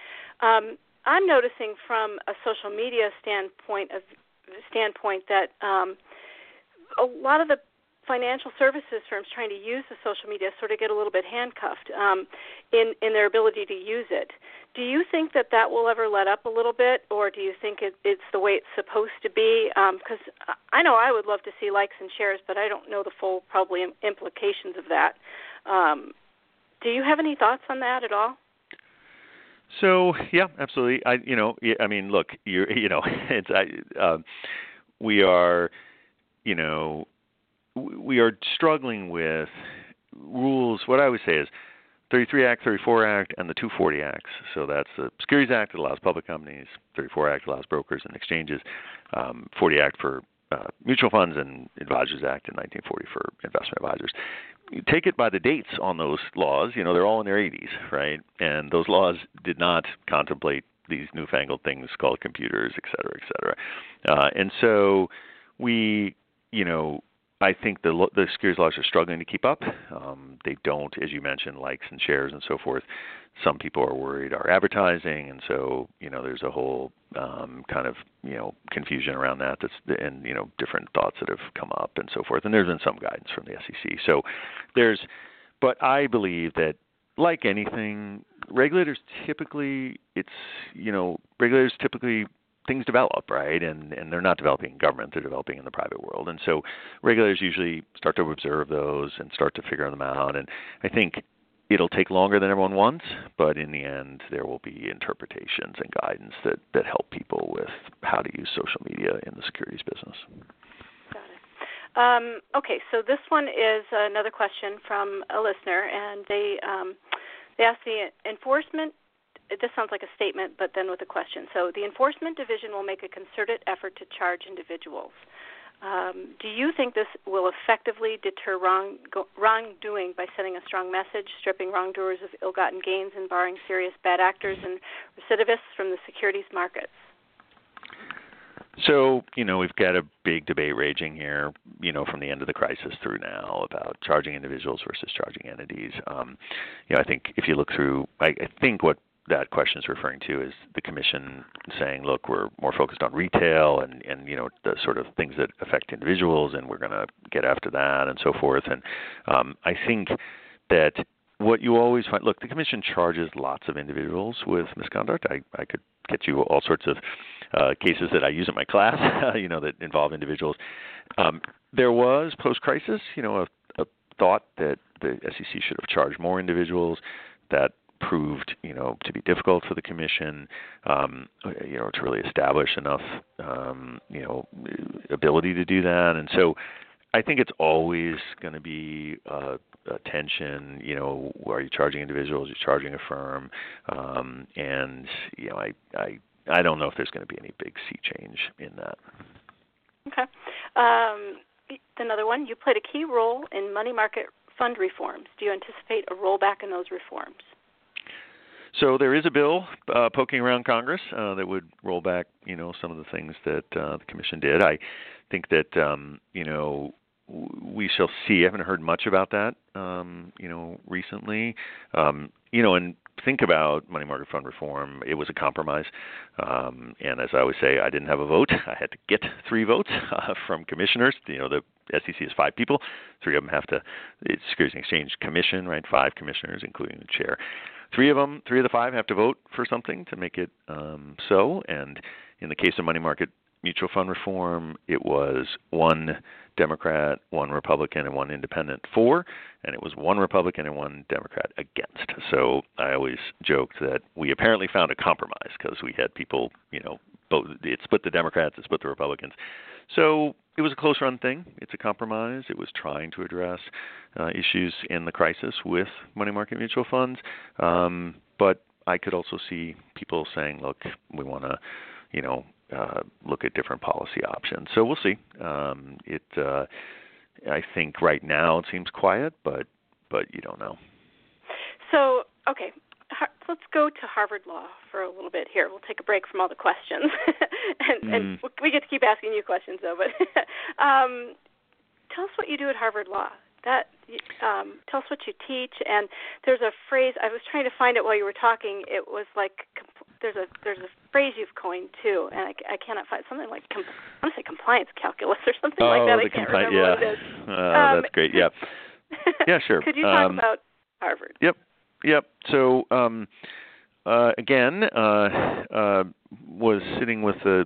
um, I'm noticing from a social media standpoint of standpoint that um, a lot of the financial services firms trying to use the social media sort of get a little bit handcuffed um, in in their ability to use it. Do you think that that will ever let up a little bit, or do you think it, it's the way it's supposed to be? Because um, I know I would love to see likes and shares, but I don't know the full probably implications of that. Um, do you have any thoughts on that at all? So yeah, absolutely. I you know I mean look you [LAUGHS] you know it's I um, we are you know we are struggling with rules. What I would say is 33 Act, 34 Act, and the 240 Acts. So that's the Securities Act that allows public companies, 34 Act allows brokers and exchanges, um, 40 Act for uh, mutual funds, and Advisors Act in 1940 for investment advisors. You take it by the dates on those laws. You know they're all in their 80s, right? And those laws did not contemplate these newfangled things called computers, et cetera, et cetera. Uh, and so we, you know, I think the the securities laws are struggling to keep up. Um, they don't, as you mentioned, likes and shares and so forth. Some people are worried are advertising, and so you know there's a whole um, kind of you know confusion around that. That's and you know different thoughts that have come up and so forth. And there's been some guidance from the SEC. So there's, but I believe that like anything, regulators typically it's you know regulators typically things develop, right? And and they're not developing in government; they're developing in the private world. And so regulators usually start to observe those and start to figure them out. And I think it'll take longer than everyone wants, but in the end, there will be interpretations and guidance that that help people with how to use social media in the securities business. Got it. Um, okay, so this one is another question from a listener, and they um, they ask the enforcement this sounds like a statement, but then with a question. So the enforcement division will make a concerted effort to charge individuals. Um, do you think this will effectively deter wrong, go, wrongdoing by sending a strong message, stripping wrongdoers of ill-gotten gains, and barring serious bad actors and recidivists from the securities markets? So, you know, we've got a big debate raging here, you know, from the end of the crisis through now about charging individuals versus charging entities. Um, you know, I think if you look through, I, I think what that question is referring to is the commission saying, look, we're more focused on retail and, and you know the sort of things that affect individuals, and we're going to get after that and so forth. And um, I think that what you always find look the commission charges lots of individuals with misconduct i i could get you all sorts of uh, cases that i use in my class [LAUGHS] you know that involve individuals um, there was post crisis you know a, a thought that the sec should have charged more individuals that proved you know to be difficult for the commission um, you know to really establish enough um, you know ability to do that and so I think it's always going to be uh, a tension. You know, are you charging individuals? Are You're charging a firm, um, and you know, I, I, I don't know if there's going to be any big sea change in that. Okay. Um, another one. You played a key role in money market fund reforms. Do you anticipate a rollback in those reforms? So there is a bill uh, poking around Congress uh, that would roll back, you know, some of the things that uh, the commission did. I think that um, you know we shall see. I haven't heard much about that, um, you know, recently. Um, you know, and think about money market fund reform. It was a compromise, um, and as I always say, I didn't have a vote. [LAUGHS] I had to get three votes uh, from commissioners. You know, the SEC is five people. Three of them have to. It's Securities and Exchange Commission, right? Five commissioners, including the chair. Three of them, three of the five, have to vote for something to make it um, so. And in the case of money market mutual fund reform, it was one Democrat, one Republican, and one independent for, and it was one Republican and one Democrat against. So I always joked that we apparently found a compromise because we had people, you know, both it split the Democrats, it split the Republicans. So it was a close run thing. It's a compromise. It was trying to address uh, issues in the crisis with money market mutual funds. Um, but I could also see people saying, look, we want to, you know, uh, look at different policy options. So we'll see. Um, it, uh, I think right now it seems quiet, but but you don't know. So okay, let's go to Harvard Law for a little bit here. We'll take a break from all the questions, [LAUGHS] and, mm. and we get to keep asking you questions though. But [LAUGHS] um, tell us what you do at Harvard Law. That um, tell us what you teach. And there's a phrase I was trying to find it while you were talking. It was like there's a there's a phrase you've coined too, and I, I cannot find something like I want to say compliance calculus or something oh, like that. I can't compli- remember yeah. what it is. Uh, um, that's great. Yeah. [LAUGHS] yeah, sure. Could you talk um, about Harvard? Yep. Yep. So um, uh, again, uh, uh, was sitting with the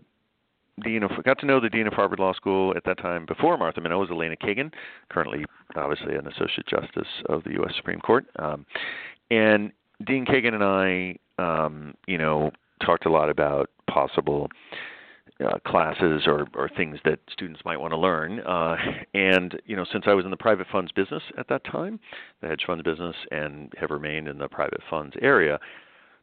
dean of got to know the dean of Harvard Law School at that time before Martha Minow was Elena Kagan, currently obviously an associate justice of the U.S. Supreme Court, um, and Dean Kagan and I, um, you know, talked a lot about possible uh, classes or, or things that students might want to learn. Uh, and you know, since I was in the private funds business at that time, the hedge funds business, and have remained in the private funds area,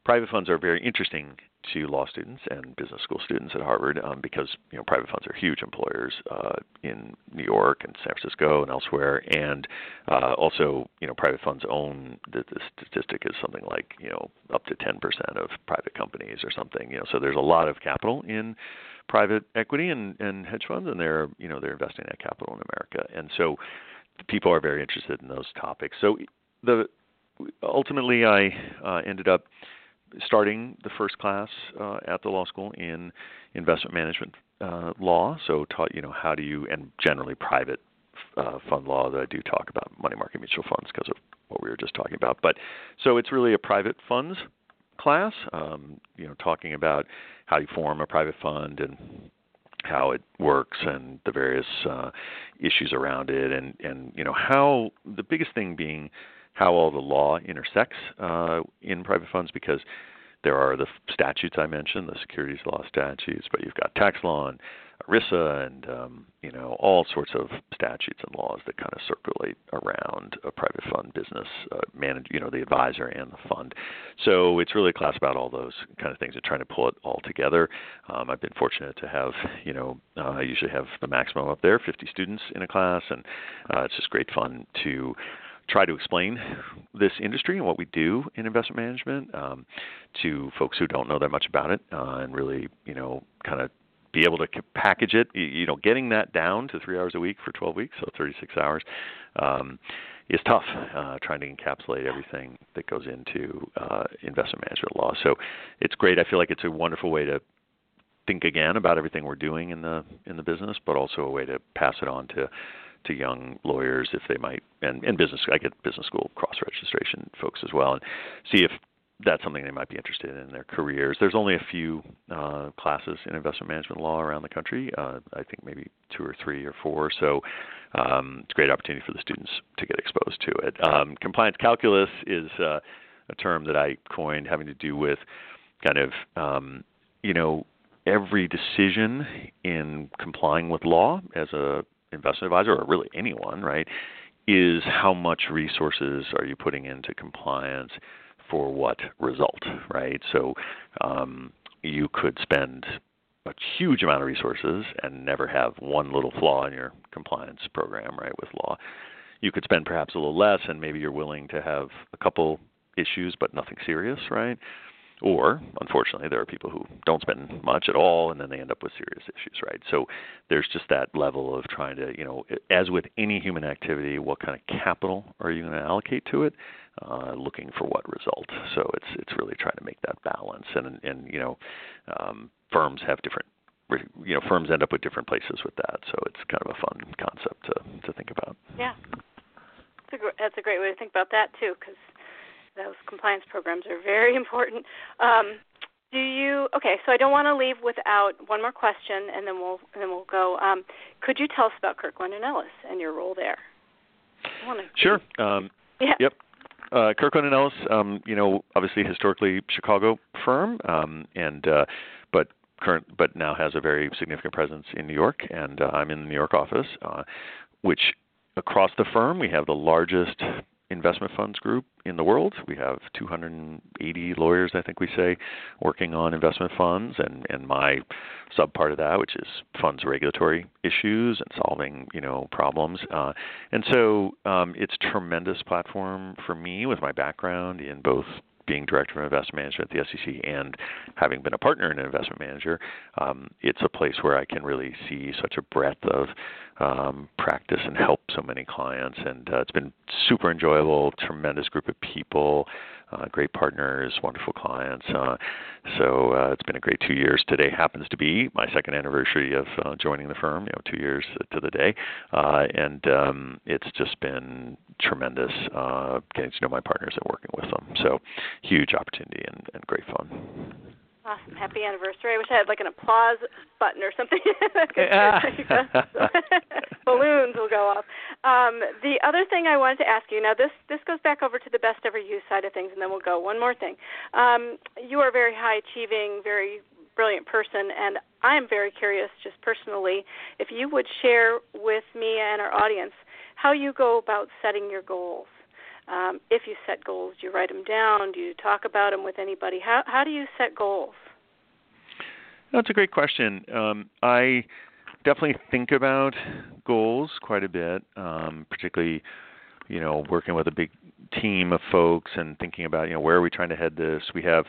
private funds are very interesting to law students and business school students at Harvard um, because you know private funds are huge employers uh, in New York and San Francisco and elsewhere, and uh, also you know private funds own the, the statistic is something like you know up to 10% of private companies or something. You know, so there's a lot of capital in private equity and, and hedge funds, and they're you know they're investing that capital in America, and so people are very interested in those topics. So the ultimately I uh, ended up starting the first class uh, at the law school in investment management uh, law. So taught you know how do you and generally private uh, fund law that I do talk about money market mutual funds because of what we were just talking about. But so it's really a private funds class. Um, you know, talking about how you form a private fund and how it works and the various uh, issues around it, and and you know how the biggest thing being how all the law intersects uh, in private funds because there are the statutes I mentioned, the securities law statutes, but you've got tax law and ERISA and um, you know all sorts of statutes and laws that kind of circulate around a private fund business, uh, manage you know the advisor and the fund. So it's really a class about all those kind of things and trying to pull it all together. Um, I've been fortunate to have you know uh, I usually have the maximum up there, 50 students in a class, and uh, it's just great fun to try to explain this industry and what we do in investment management um, to folks who don't know that much about it, uh, and really, you know, kind of be able to package it. You know, getting that down to three hours a week for 12 weeks, so 36 hours, um, is tough. Uh, trying to encapsulate everything that goes into uh, investment management law. So it's great. I feel like it's a wonderful way to think again about everything we're doing in the in the business, but also a way to pass it on to to young lawyers if they might, and, and business. I get business school cross registration folks as well, and see if that's something they might be interested in in their careers. There's only a few uh, classes in investment management law around the country. Uh, I think maybe two or three or four. So um, it's a great opportunity for the students to get exposed to it. Um, compliance calculus is uh, a term that I coined having to do with kind of um, you know every decision in complying with law as a investment advisor or really anyone, right, is how much resources are you putting into compliance for what result, right? So um, you could spend a huge amount of resources and never have one little flaw in your compliance program, right, with law. You could spend perhaps a little less and maybe you're willing to have a couple issues but nothing serious, right? Or, unfortunately, there are people who don't spend much at all and then they end up with serious issues, right? So there's just that level of trying to, you know, as with any human activity, what kind of capital are you going to allocate to it? Uh, looking for what result. So it's it's really trying to make that balance, and and you know, um, firms have different, you know, firms end up with different places with that. So it's kind of a fun concept to to think about. Yeah, that's a, that's a great way to think about that too, because those compliance programs are very [LAUGHS] important. Um, do you okay? So I don't want to leave without one more question, and then we'll and then we'll go. Um, could you tell us about Kirkland and Ellis and your role there? Sure. Um, yeah. Yep. Uh, Kirkland and Ellis, um, you know, obviously historically Chicago firm, um, and uh, but current but now has a very significant presence in New York, and uh, I'm in the New York office, uh, which across the firm we have the largest investment funds group in the world. We have 280 lawyers, I think we say, working on investment funds, and and my sub part of that, which is funds regulatory issues and solving you know problems. Uh, and so um, it's tremendous platform for me with my background in both being director of investment management at the SEC and having been a partner in an investment manager, um, it's a place where I can really see such a breadth of um, practice and help so many clients. And uh, it's been super enjoyable, tremendous group of people, uh, great partners, wonderful clients. Uh, so uh, it's been a great two years. Today happens to be my second anniversary of uh, joining the firm. You know, two years to the day, uh, and um, it's just been tremendous uh, getting to know my partners and working with them. So huge opportunity and, and great fun. Awesome. Happy anniversary. I wish I had like an applause button or something. [LAUGHS] [LAUGHS] [LAUGHS] Balloons will go off. Um, the other thing I wanted to ask you now this this goes back over to the best ever you side of things, and then we'll go one more thing. Um, you are a very high achieving, very brilliant person, and I am very curious, just personally, if you would share with me and our audience how you go about setting your goals. Um, if you set goals, do you write them down? Do you talk about them with anybody? How how do you set goals? That's a great question. Um, I definitely think about goals quite a bit, um, particularly you know working with a big team of folks and thinking about you know where are we trying to head this. We have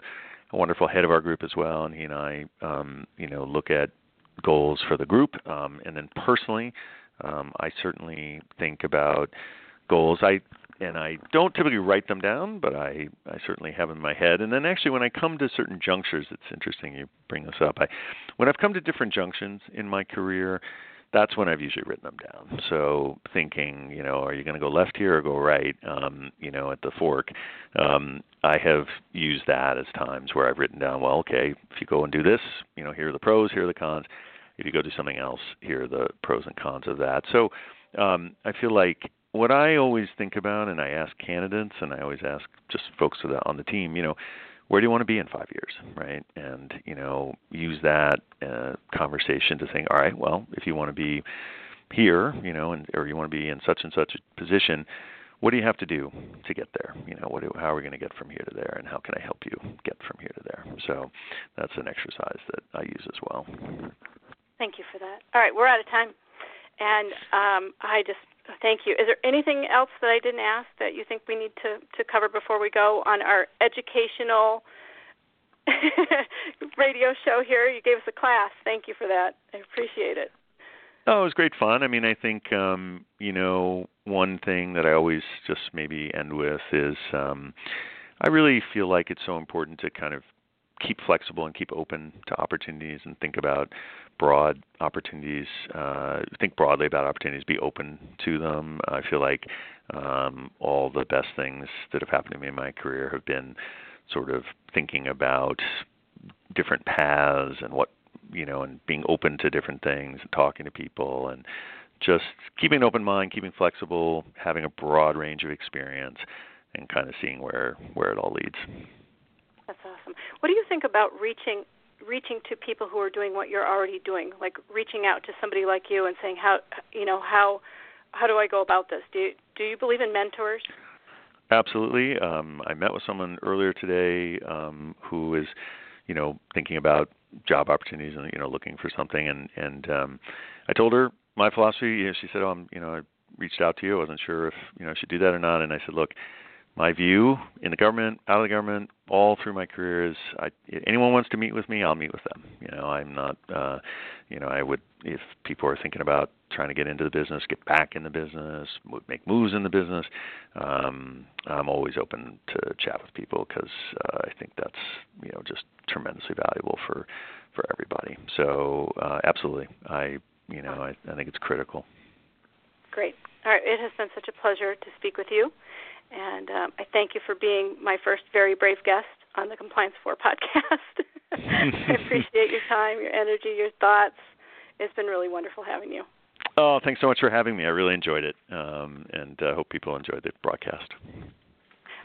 a wonderful head of our group as well, and he and I um, you know look at goals for the group, um, and then personally, um, I certainly think about goals. I and I don't typically write them down, but I I certainly have in my head. And then actually, when I come to certain junctures, it's interesting you bring this up. I when I've come to different junctions in my career, that's when I've usually written them down. So thinking, you know, are you going to go left here or go right? Um, you know, at the fork, um, I have used that as times where I've written down, well, okay, if you go and do this, you know, here are the pros, here are the cons. If you go do something else, here are the pros and cons of that. So um, I feel like what I always think about, and I ask candidates, and I always ask just folks on the team, you know, where do you want to be in five years, right? And you know, use that uh, conversation to think, all right, well, if you want to be here, you know, and or you want to be in such and such a position, what do you have to do to get there? You know, what do, how are we going to get from here to there, and how can I help you get from here to there? So that's an exercise that I use as well. Thank you for that. All right, we're out of time, and um, I just Thank you. Is there anything else that I didn't ask that you think we need to, to cover before we go on our educational [LAUGHS] radio show here? You gave us a class. Thank you for that. I appreciate it. Oh, it was great fun. I mean, I think um, you know one thing that I always just maybe end with is um, I really feel like it's so important to kind of keep flexible and keep open to opportunities and think about broad opportunities. Uh, think broadly about opportunities. Be open to them. I feel like um, all the best things that have happened to me in my career have been sort of thinking about different paths and what you know, and being open to different things and talking to people and just keeping an open mind, keeping flexible, having a broad range of experience, and kind of seeing where where it all leads. That's awesome. What do you think about reaching reaching to people who are doing what you're already doing, like reaching out to somebody like you and saying how you know how how do I go about this? Do you, do you believe in mentors? Absolutely. Um, I met with someone earlier today um, who is, you know, thinking about job opportunities and you know looking for something, and and um, I told her my philosophy. You know, she said, "Oh, I'm, you know, I reached out to you. I wasn't sure if you know I should do that or not." And I said, "Look, my view in the government, out of the government, all through my career is I, anyone wants to meet with me, I'll meet with them. You know, I'm not, uh, you know, I would if people are thinking about trying to get into the business, get back in the business, make moves in the business. Um, I'm always open to chat with people because uh, I think that's you know just tremendously valuable for for everybody. So uh, absolutely, I you know I, I think it's critical. Great. All right, it has been such a pleasure to speak with you. And um, I thank you for being my first very brave guest on the Compliance for podcast. [LAUGHS] I [LAUGHS] appreciate your time, your energy, your thoughts. It's been really wonderful having you. Oh, thanks so much for having me. I really enjoyed it, um, and uh, hope people enjoyed the broadcast.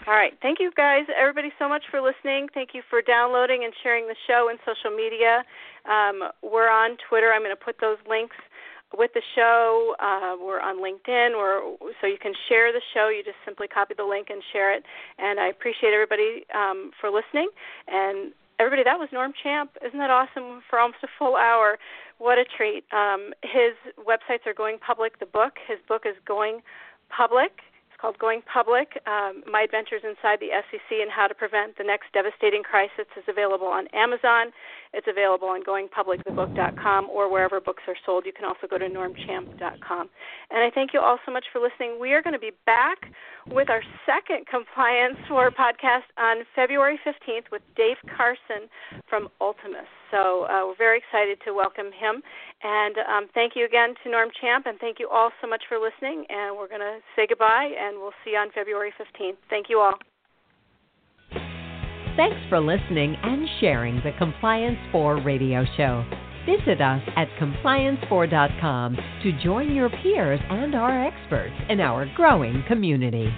All right. Thank you, guys, everybody, so much for listening. Thank you for downloading and sharing the show in social media. Um, we're on Twitter. I'm going to put those links with the show. Uh, we're on LinkedIn, or so you can share the show. You just simply copy the link and share it. And I appreciate everybody um, for listening. And everybody, that was Norm Champ. Isn't that awesome? For almost a full hour, what a treat. Um, his websites are going public. The book, his book is going public called Going Public um, My Adventures Inside the SEC and How to Prevent the Next Devastating Crisis is available on Amazon. It's available on goingpublicthebook.com or wherever books are sold. You can also go to normchamp.com. And I thank you all so much for listening. We are going to be back with our second Compliance for podcast on February 15th with Dave Carson from Ultimus. So uh, we're very excited to welcome him. And um, thank you again to Norm Champ, and thank you all so much for listening. And we're going to say goodbye, and we'll see you on February 15th. Thank you all. Thanks for listening and sharing the Compliance for radio show. Visit us at compliance4.com to join your peers and our experts in our growing community.